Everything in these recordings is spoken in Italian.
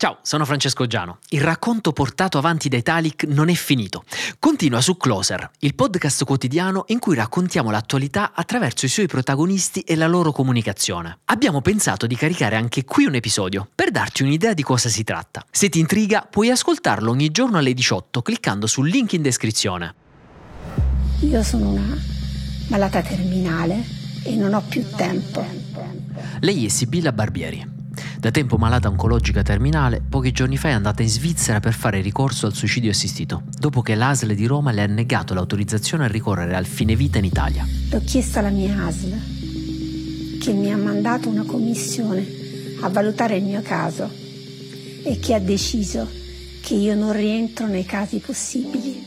Ciao, sono Francesco Giano. Il racconto portato avanti da Italic non è finito. Continua su Closer, il podcast quotidiano in cui raccontiamo l'attualità attraverso i suoi protagonisti e la loro comunicazione. Abbiamo pensato di caricare anche qui un episodio per darti un'idea di cosa si tratta. Se ti intriga, puoi ascoltarlo ogni giorno alle 18 cliccando sul link in descrizione. Io sono una malata terminale e non ho più tempo. Lei è Sibilla Barbieri da tempo malata oncologica terminale, pochi giorni fa è andata in Svizzera per fare ricorso al suicidio assistito, dopo che l'ASL di Roma le ha negato l'autorizzazione a ricorrere al fine vita in Italia. L'ho chiesto alla mia ASL, che mi ha mandato una commissione a valutare il mio caso e che ha deciso che io non rientro nei casi possibili.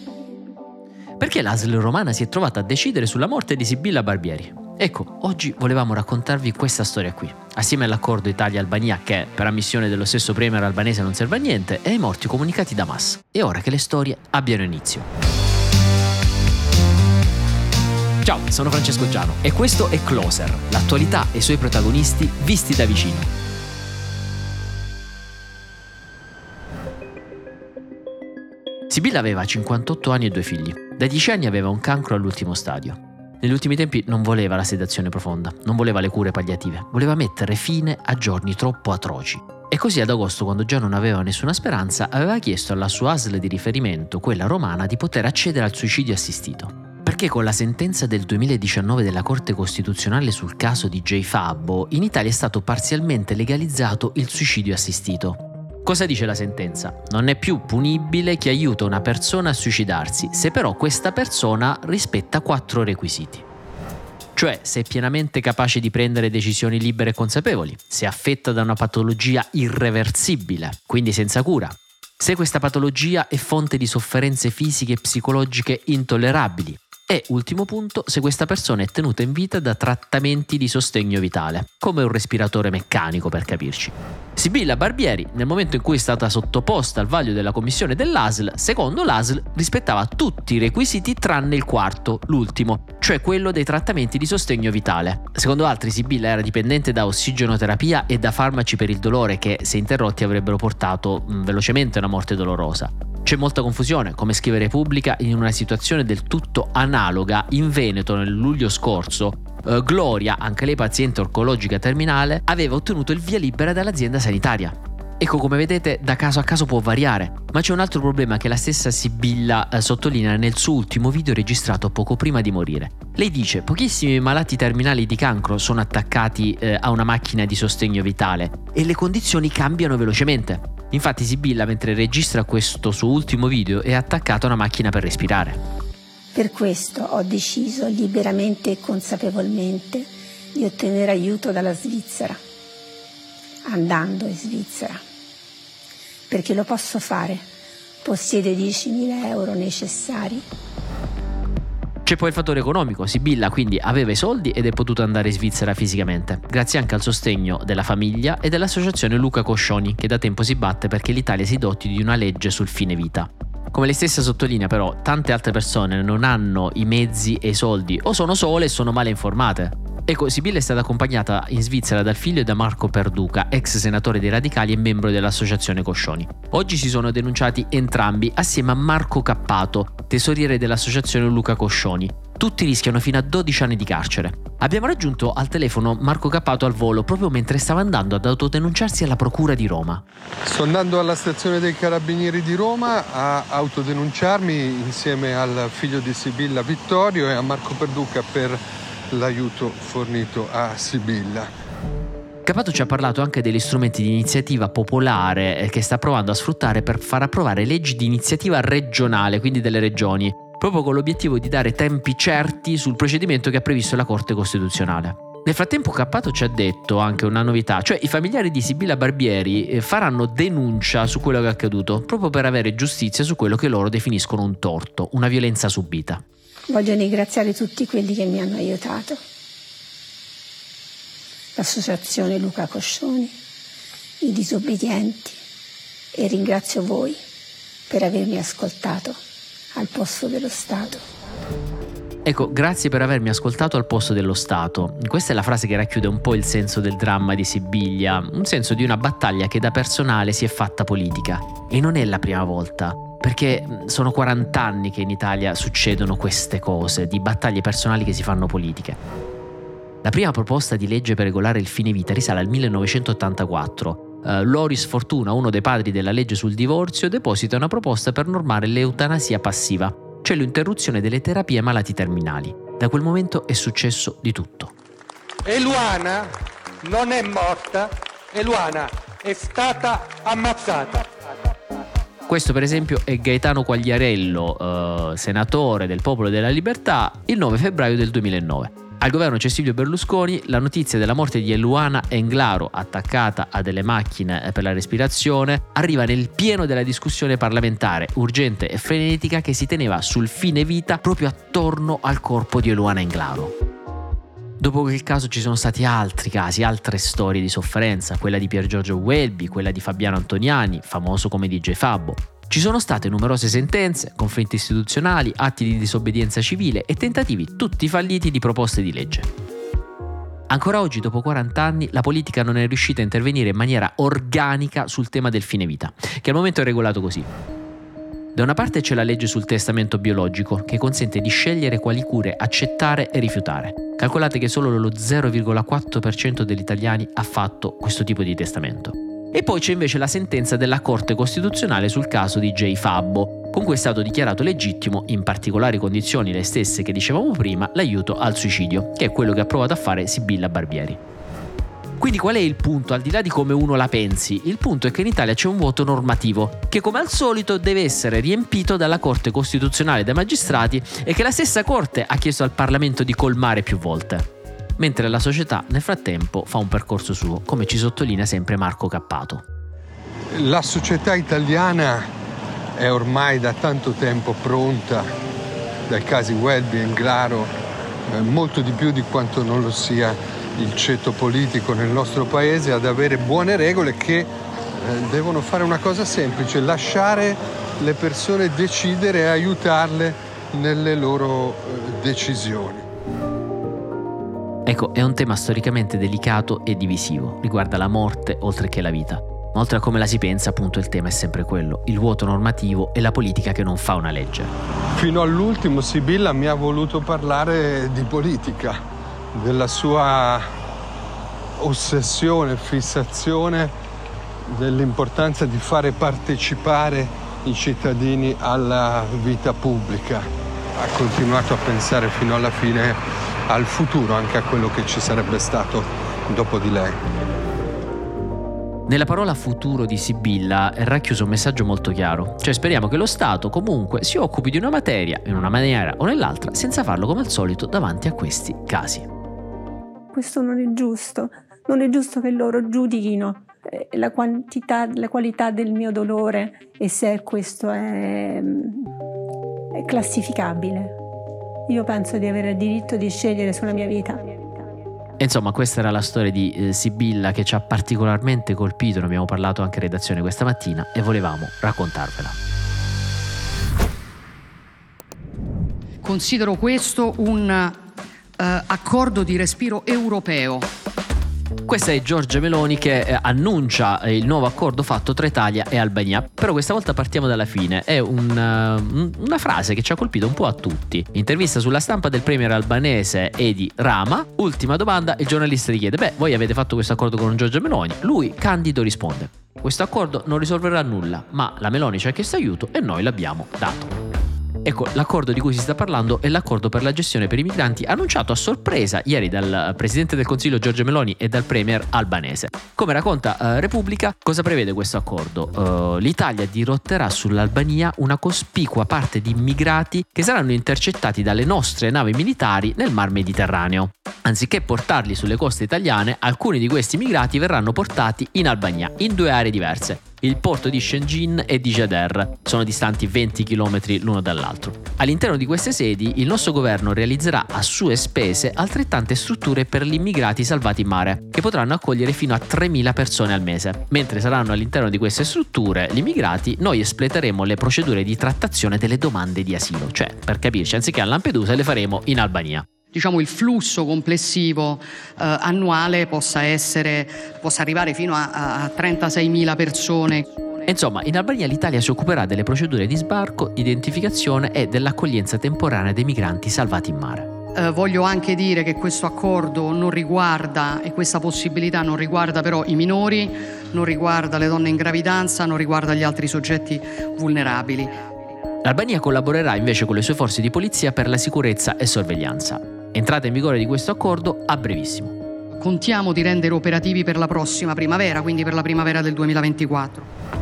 Perché l'ASL romana si è trovata a decidere sulla morte di Sibilla Barbieri? Ecco, oggi volevamo raccontarvi questa storia qui, assieme all'accordo Italia-Albania che, per ammissione dello stesso premier albanese non serve a niente, e ai morti comunicati da Mas. È ora che le storie abbiano inizio. Ciao, sono Francesco Giano e questo è Closer, l'attualità e i suoi protagonisti visti da vicino. Sibilla aveva 58 anni e due figli. Da 10 anni aveva un cancro all'ultimo stadio. Negli ultimi tempi non voleva la sedazione profonda, non voleva le cure palliative, voleva mettere fine a giorni troppo atroci. E così ad agosto, quando già non aveva nessuna speranza, aveva chiesto alla sua ASL di riferimento, quella romana, di poter accedere al suicidio assistito. Perché con la sentenza del 2019 della Corte Costituzionale sul caso di J. Fabbo, in Italia è stato parzialmente legalizzato il suicidio assistito. Cosa dice la sentenza? Non è più punibile chi aiuta una persona a suicidarsi, se però questa persona rispetta quattro requisiti. Cioè se è pienamente capace di prendere decisioni libere e consapevoli, se è affetta da una patologia irreversibile, quindi senza cura, se questa patologia è fonte di sofferenze fisiche e psicologiche intollerabili, e, ultimo punto, se questa persona è tenuta in vita da trattamenti di sostegno vitale, come un respiratore meccanico per capirci. Sibilla Barbieri, nel momento in cui è stata sottoposta al vaglio della commissione dell'ASL, secondo l'ASL rispettava tutti i requisiti tranne il quarto, l'ultimo, cioè quello dei trattamenti di sostegno vitale. Secondo altri Sibilla era dipendente da ossigenoterapia e da farmaci per il dolore che, se interrotti, avrebbero portato mh, velocemente a una morte dolorosa. C'è molta confusione, come scrive Repubblica, in una situazione del tutto analoga in Veneto nel luglio scorso. Uh, Gloria, anche lei paziente oncologica terminale, aveva ottenuto il via libera dall'azienda sanitaria. Ecco, come vedete, da caso a caso può variare, ma c'è un altro problema che la stessa Sibilla eh, sottolinea nel suo ultimo video registrato poco prima di morire. Lei dice: Pochissimi malati terminali di cancro sono attaccati eh, a una macchina di sostegno vitale e le condizioni cambiano velocemente. Infatti Sibilla mentre registra questo suo ultimo video è attaccato a una macchina per respirare. Per questo ho deciso liberamente e consapevolmente di ottenere aiuto dalla Svizzera, andando in Svizzera, perché lo posso fare, possiede 10.000 euro necessari c'è poi il fattore economico, Sibilla quindi aveva i soldi ed è potuta andare in Svizzera fisicamente, grazie anche al sostegno della famiglia e dell'associazione Luca Coscioni, che da tempo si batte perché l'Italia si doti di una legge sul fine vita. Come lei stessa sottolinea però, tante altre persone non hanno i mezzi e i soldi o sono sole e sono male informate. Ecco, Sibilla è stata accompagnata in Svizzera dal figlio e da Marco Perduca, ex senatore dei Radicali e membro dell'associazione Coscioni. Oggi si sono denunciati entrambi assieme a Marco Cappato, tesoriere dell'associazione Luca Coscioni. Tutti rischiano fino a 12 anni di carcere. Abbiamo raggiunto al telefono Marco Cappato al volo proprio mentre stava andando ad autodenunciarsi alla Procura di Roma. Sto andando alla stazione dei Carabinieri di Roma a autodenunciarmi insieme al figlio di Sibilla Vittorio e a Marco Perduca per l'aiuto fornito a Sibilla. Capato ci ha parlato anche degli strumenti di iniziativa popolare eh, che sta provando a sfruttare per far approvare leggi di iniziativa regionale, quindi delle regioni, proprio con l'obiettivo di dare tempi certi sul procedimento che ha previsto la Corte Costituzionale. Nel frattempo Cappato ci ha detto anche una novità, cioè i familiari di Sibilla Barbieri eh, faranno denuncia su quello che è accaduto, proprio per avere giustizia su quello che loro definiscono un torto, una violenza subita. Voglio ringraziare tutti quelli che mi hanno aiutato. L'associazione Luca Coscioni, i disobbedienti e ringrazio voi per avermi ascoltato al posto dello Stato. Ecco, grazie per avermi ascoltato al posto dello Stato. Questa è la frase che racchiude un po' il senso del dramma di Sibiglia, un senso di una battaglia che da personale si è fatta politica. E non è la prima volta, perché sono 40 anni che in Italia succedono queste cose, di battaglie personali che si fanno politiche. La prima proposta di legge per regolare il fine vita risale al 1984. Uh, Loris Fortuna, uno dei padri della legge sul divorzio, deposita una proposta per normare l'eutanasia passiva, cioè l'interruzione delle terapie ai malati terminali. Da quel momento è successo di tutto. Eluana non è morta, Eluana è stata ammazzata. Questo per esempio è Gaetano Quagliarello, eh, senatore del Popolo della Libertà, il 9 febbraio del 2009. Al governo c'è Berlusconi, la notizia della morte di Eluana Englaro, attaccata a delle macchine per la respirazione, arriva nel pieno della discussione parlamentare urgente e frenetica che si teneva sul fine vita proprio attorno al corpo di Eluana Englaro. Dopo quel caso ci sono stati altri casi, altre storie di sofferenza, quella di Pier Giorgio Welby, quella di Fabiano Antoniani, famoso come DJ Fabbo, ci sono state numerose sentenze, conflitti istituzionali, atti di disobbedienza civile e tentativi tutti falliti di proposte di legge. Ancora oggi, dopo 40 anni, la politica non è riuscita a intervenire in maniera organica sul tema del fine vita, che al momento è regolato così. Da una parte c'è la legge sul testamento biologico, che consente di scegliere quali cure accettare e rifiutare. Calcolate che solo lo 0,4% degli italiani ha fatto questo tipo di testamento. E poi c'è invece la sentenza della Corte Costituzionale sul caso di J. Fabbo, con cui è stato dichiarato legittimo, in particolari condizioni le stesse che dicevamo prima, l'aiuto al suicidio, che è quello che ha provato a fare Sibilla Barbieri. Quindi qual è il punto, al di là di come uno la pensi? Il punto è che in Italia c'è un vuoto normativo, che come al solito deve essere riempito dalla Corte Costituzionale dai magistrati e che la stessa Corte ha chiesto al Parlamento di colmare più volte mentre la società nel frattempo fa un percorso suo, come ci sottolinea sempre Marco Cappato. La società italiana è ormai da tanto tempo pronta, dai casi Welby e Inglaro, eh, molto di più di quanto non lo sia il ceto politico nel nostro paese, ad avere buone regole che eh, devono fare una cosa semplice, lasciare le persone decidere e aiutarle nelle loro eh, decisioni. Ecco, è un tema storicamente delicato e divisivo, riguarda la morte oltre che la vita. Ma oltre a come la si pensa, appunto, il tema è sempre quello, il vuoto normativo e la politica che non fa una legge. Fino all'ultimo Sibilla mi ha voluto parlare di politica, della sua ossessione, fissazione, dell'importanza di fare partecipare i cittadini alla vita pubblica. Ha continuato a pensare fino alla fine al futuro, anche a quello che ci sarebbe stato dopo di lei. Nella parola futuro di Sibilla è racchiuso un messaggio molto chiaro, cioè speriamo che lo Stato comunque si occupi di una materia in una maniera o nell'altra senza farlo come al solito davanti a questi casi. Questo non è giusto, non è giusto che loro giudichino eh, la, quantità, la qualità del mio dolore e se questo è, è classificabile. Io penso di avere il diritto di scegliere sulla mia vita. Insomma, questa era la storia di eh, Sibilla che ci ha particolarmente colpito, ne abbiamo parlato anche in redazione questa mattina e volevamo raccontarvela. Considero questo un eh, accordo di respiro europeo questa è Giorgia Meloni che eh, annuncia il nuovo accordo fatto tra Italia e Albania. Però questa volta partiamo dalla fine. È un, uh, una frase che ci ha colpito un po' a tutti. Intervista sulla stampa del premier albanese Edi Rama. Ultima domanda, il giornalista gli chiede: Beh, voi avete fatto questo accordo con Giorgia Meloni? Lui, candido, risponde: Questo accordo non risolverà nulla, ma la Meloni ci ha chiesto aiuto e noi l'abbiamo dato. Ecco, l'accordo di cui si sta parlando è l'accordo per la gestione per i migranti annunciato a sorpresa ieri dal Presidente del Consiglio Giorgio Meloni e dal Premier albanese. Come racconta uh, Repubblica, cosa prevede questo accordo? Uh, L'Italia dirotterà sull'Albania una cospicua parte di immigrati che saranno intercettati dalle nostre navi militari nel Mar Mediterraneo. Anziché portarli sulle coste italiane, alcuni di questi immigrati verranno portati in Albania, in due aree diverse. Il porto di Shenzhen e di Jader sono distanti 20 km l'uno dall'altro. All'interno di queste sedi il nostro governo realizzerà a sue spese altrettante strutture per gli immigrati salvati in mare, che potranno accogliere fino a 3.000 persone al mese. Mentre saranno all'interno di queste strutture gli immigrati, noi espleteremo le procedure di trattazione delle domande di asilo, cioè per capirci, anziché a Lampedusa le faremo in Albania diciamo, il flusso complessivo eh, annuale possa, essere, possa arrivare fino a, a 36.000 persone. Insomma, in Albania l'Italia si occuperà delle procedure di sbarco, identificazione e dell'accoglienza temporanea dei migranti salvati in mare. Eh, voglio anche dire che questo accordo non riguarda e questa possibilità non riguarda però i minori, non riguarda le donne in gravidanza, non riguarda gli altri soggetti vulnerabili. L'Albania collaborerà invece con le sue forze di polizia per la sicurezza e sorveglianza. Entrata in vigore di questo accordo a brevissimo. Contiamo di rendere operativi per la prossima primavera, quindi per la primavera del 2024.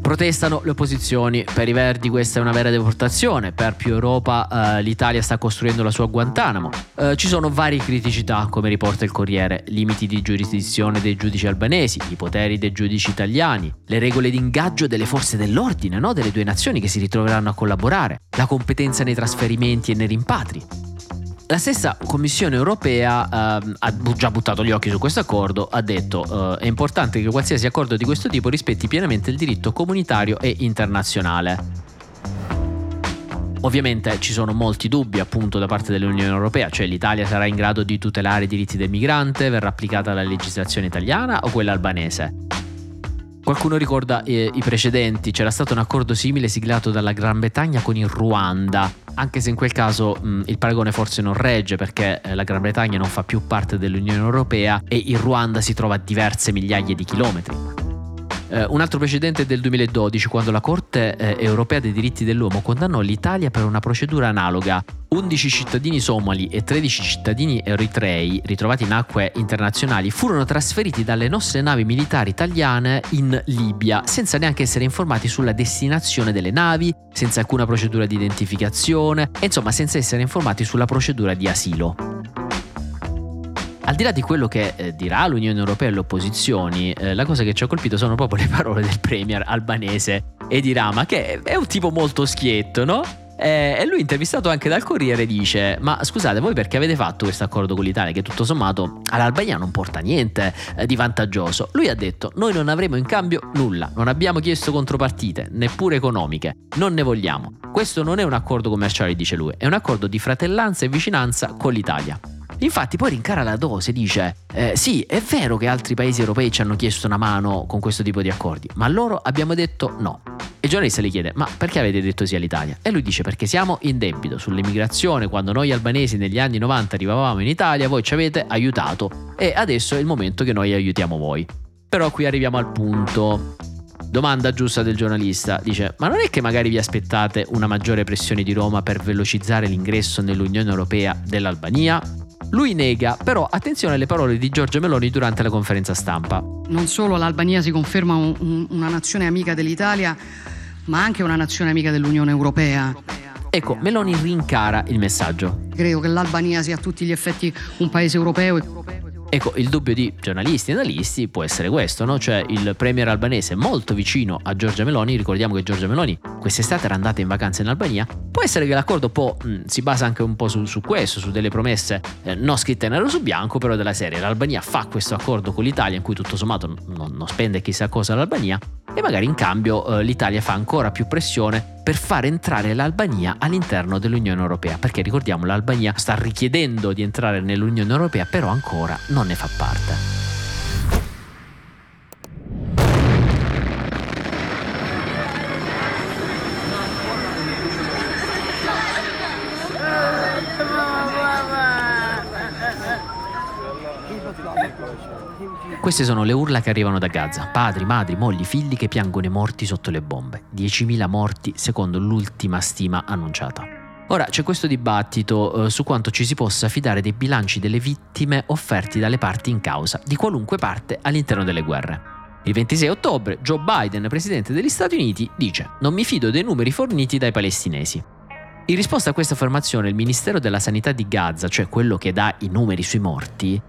Protestano le opposizioni, per i Verdi questa è una vera deportazione, per più Europa eh, l'Italia sta costruendo la sua Guantanamo. Eh, ci sono varie criticità, come riporta il Corriere, limiti di giurisdizione dei giudici albanesi, i poteri dei giudici italiani, le regole di ingaggio delle forze dell'ordine, no? delle due nazioni che si ritroveranno a collaborare, la competenza nei trasferimenti e nei rimpatri. La stessa Commissione europea eh, ha già buttato gli occhi su questo accordo, ha detto eh, è importante che qualsiasi accordo di questo tipo rispetti pienamente il diritto comunitario e internazionale. Ovviamente ci sono molti dubbi appunto da parte dell'Unione Europea, cioè l'Italia sarà in grado di tutelare i diritti del migrante, verrà applicata la legislazione italiana o quella albanese. Qualcuno ricorda eh, i precedenti, c'era stato un accordo simile siglato dalla Gran Bretagna con il Ruanda, anche se in quel caso mh, il paragone forse non regge perché eh, la Gran Bretagna non fa più parte dell'Unione Europea e il Ruanda si trova a diverse migliaia di chilometri. Eh, un altro precedente è del 2012, quando la Corte eh, europea dei diritti dell'uomo condannò l'Italia per una procedura analoga. 11 cittadini somali e 13 cittadini eritrei ritrovati in acque internazionali furono trasferiti dalle nostre navi militari italiane in Libia senza neanche essere informati sulla destinazione delle navi, senza alcuna procedura di identificazione insomma senza essere informati sulla procedura di asilo. Al di là di quello che eh, dirà l'Unione Europea e le opposizioni, eh, la cosa che ci ha colpito sono proprio le parole del premier albanese Edi Rama, che è un tipo molto schietto, no? Eh, e lui intervistato anche dal Corriere dice ma scusate voi perché avete fatto questo accordo con l'Italia che tutto sommato all'Albania non porta niente eh, di vantaggioso? Lui ha detto noi non avremo in cambio nulla non abbiamo chiesto contropartite neppure economiche non ne vogliamo. Questo non è un accordo commerciale dice lui è un accordo di fratellanza e vicinanza con l'Italia Infatti poi rincara la dose, dice, eh, sì, è vero che altri paesi europei ci hanno chiesto una mano con questo tipo di accordi, ma loro abbiamo detto no. E il giornalista gli chiede, ma perché avete detto sì all'Italia? E lui dice, perché siamo in debito sull'immigrazione, quando noi albanesi negli anni 90 arrivavamo in Italia, voi ci avete aiutato e adesso è il momento che noi aiutiamo voi. Però qui arriviamo al punto. Domanda giusta del giornalista, dice, ma non è che magari vi aspettate una maggiore pressione di Roma per velocizzare l'ingresso nell'Unione Europea dell'Albania? Lui nega, però attenzione alle parole di Giorgia Meloni durante la conferenza stampa. Non solo l'Albania si conferma un, un, una nazione amica dell'Italia, ma anche una nazione amica dell'Unione Europea. Ecco, Meloni rincara il messaggio. Credo che l'Albania sia a tutti gli effetti un paese europeo Ecco, il dubbio di giornalisti e analisti può essere questo, no? Cioè il premier albanese molto vicino a Giorgia Meloni, ricordiamo che Giorgia Meloni quest'estate era andata in vacanza in Albania, può essere che l'accordo po', mh, si basa anche un po' su, su questo, su delle promesse eh, non scritte nero su bianco, però della serie. L'Albania fa questo accordo con l'Italia in cui tutto sommato non, non spende chissà cosa l'Albania e magari in cambio eh, l'Italia fa ancora più pressione per far entrare l'Albania all'interno dell'Unione Europea, perché ricordiamo l'Albania sta richiedendo di entrare nell'Unione Europea, però ancora non ne fa parte. Queste sono le urla che arrivano da Gaza. Padri, madri, mogli, figli che piangono i morti sotto le bombe. 10.000 morti secondo l'ultima stima annunciata. Ora c'è questo dibattito eh, su quanto ci si possa fidare dei bilanci delle vittime offerti dalle parti in causa, di qualunque parte all'interno delle guerre. Il 26 ottobre Joe Biden, presidente degli Stati Uniti, dice Non mi fido dei numeri forniti dai palestinesi. In risposta a questa affermazione, il Ministero della Sanità di Gaza, cioè quello che dà i numeri sui morti,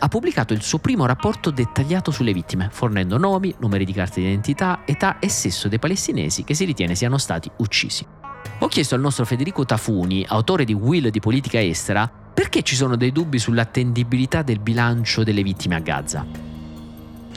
ha pubblicato il suo primo rapporto dettagliato sulle vittime, fornendo nomi, numeri di carte d'identità, età e sesso dei palestinesi che si ritiene siano stati uccisi. Ho chiesto al nostro Federico Tafuni, autore di Will di politica estera, perché ci sono dei dubbi sull'attendibilità del bilancio delle vittime a Gaza.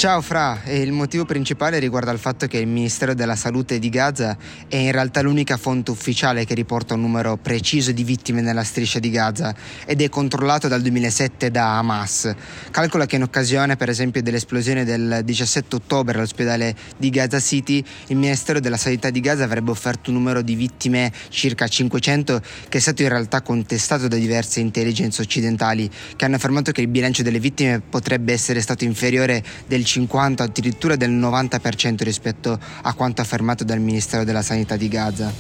Ciao Fra, il motivo principale riguarda il fatto che il Ministero della Salute di Gaza è in realtà l'unica fonte ufficiale che riporta un numero preciso di vittime nella striscia di Gaza ed è controllato dal 2007 da Hamas. Calcola che in occasione per esempio dell'esplosione del 17 ottobre all'ospedale di Gaza City, il Ministero della Sanità di Gaza avrebbe offerto un numero di vittime circa 500 che è stato in realtà contestato da diverse intelligence occidentali che hanno affermato che il bilancio delle vittime potrebbe essere stato inferiore del 50, addirittura del 90% rispetto a quanto affermato dal Ministero della Sanità di Gaza.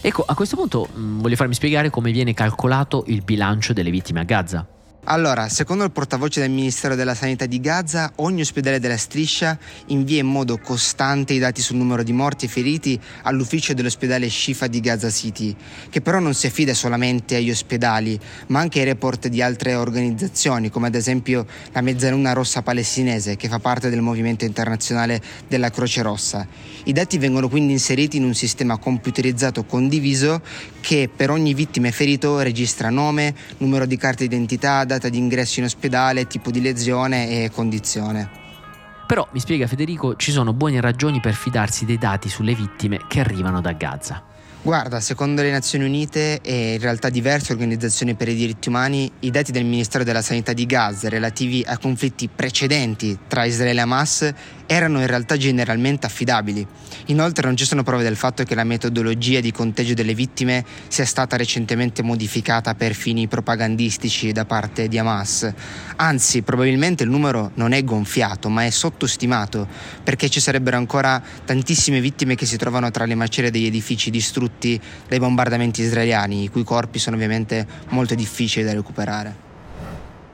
Ecco, a questo punto mh, mm, voglio farmi spiegare come viene calcolato il bilancio delle vittime a Gaza. Allora, secondo il portavoce del Ministero della Sanità di Gaza, ogni ospedale della striscia invia in modo costante i dati sul numero di morti e feriti all'ufficio dell'ospedale Shifa di Gaza City, che però non si affida solamente agli ospedali, ma anche ai report di altre organizzazioni, come ad esempio la Mezzaluna Rossa Palestinese, che fa parte del movimento internazionale della Croce Rossa. I dati vengono quindi inseriti in un sistema computerizzato condiviso che per ogni vittima e ferito registra nome, numero di carta d'identità, data di ingresso in ospedale, tipo di lesione e condizione. Però, mi spiega Federico, ci sono buone ragioni per fidarsi dei dati sulle vittime che arrivano da Gaza. Guarda, secondo le Nazioni Unite e in realtà diverse organizzazioni per i diritti umani, i dati del Ministero della Sanità di Gaza relativi a conflitti precedenti tra Israele e Hamas erano in realtà generalmente affidabili. Inoltre non ci sono prove del fatto che la metodologia di conteggio delle vittime sia stata recentemente modificata per fini propagandistici da parte di Hamas. Anzi, probabilmente il numero non è gonfiato, ma è sottostimato, perché ci sarebbero ancora tantissime vittime che si trovano tra le macerie degli edifici distrutti dai bombardamenti israeliani, i cui corpi sono ovviamente molto difficili da recuperare.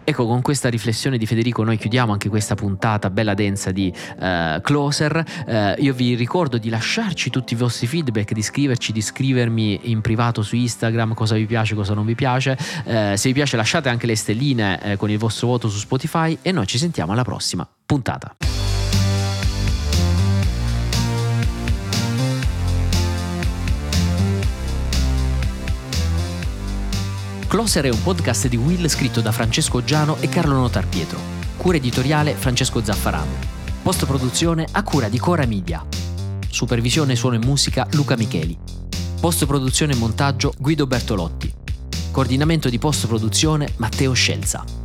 Ecco, con questa riflessione di Federico noi chiudiamo anche questa puntata bella densa di uh, Closer. Uh, io vi ricordo di lasciarci tutti i vostri feedback, di scriverci, di scrivermi in privato su Instagram cosa vi piace, cosa non vi piace. Uh, se vi piace lasciate anche le stelline con il vostro voto su Spotify e noi ci sentiamo alla prossima puntata. Closer è un podcast di Will scritto da Francesco Giano e Carlo Notar Pietro. Cura editoriale Francesco Zaffarano. Post produzione a cura di Cora Media. Supervisione suono e musica Luca Micheli. Post produzione e montaggio Guido Bertolotti. Coordinamento di post produzione Matteo Scelza.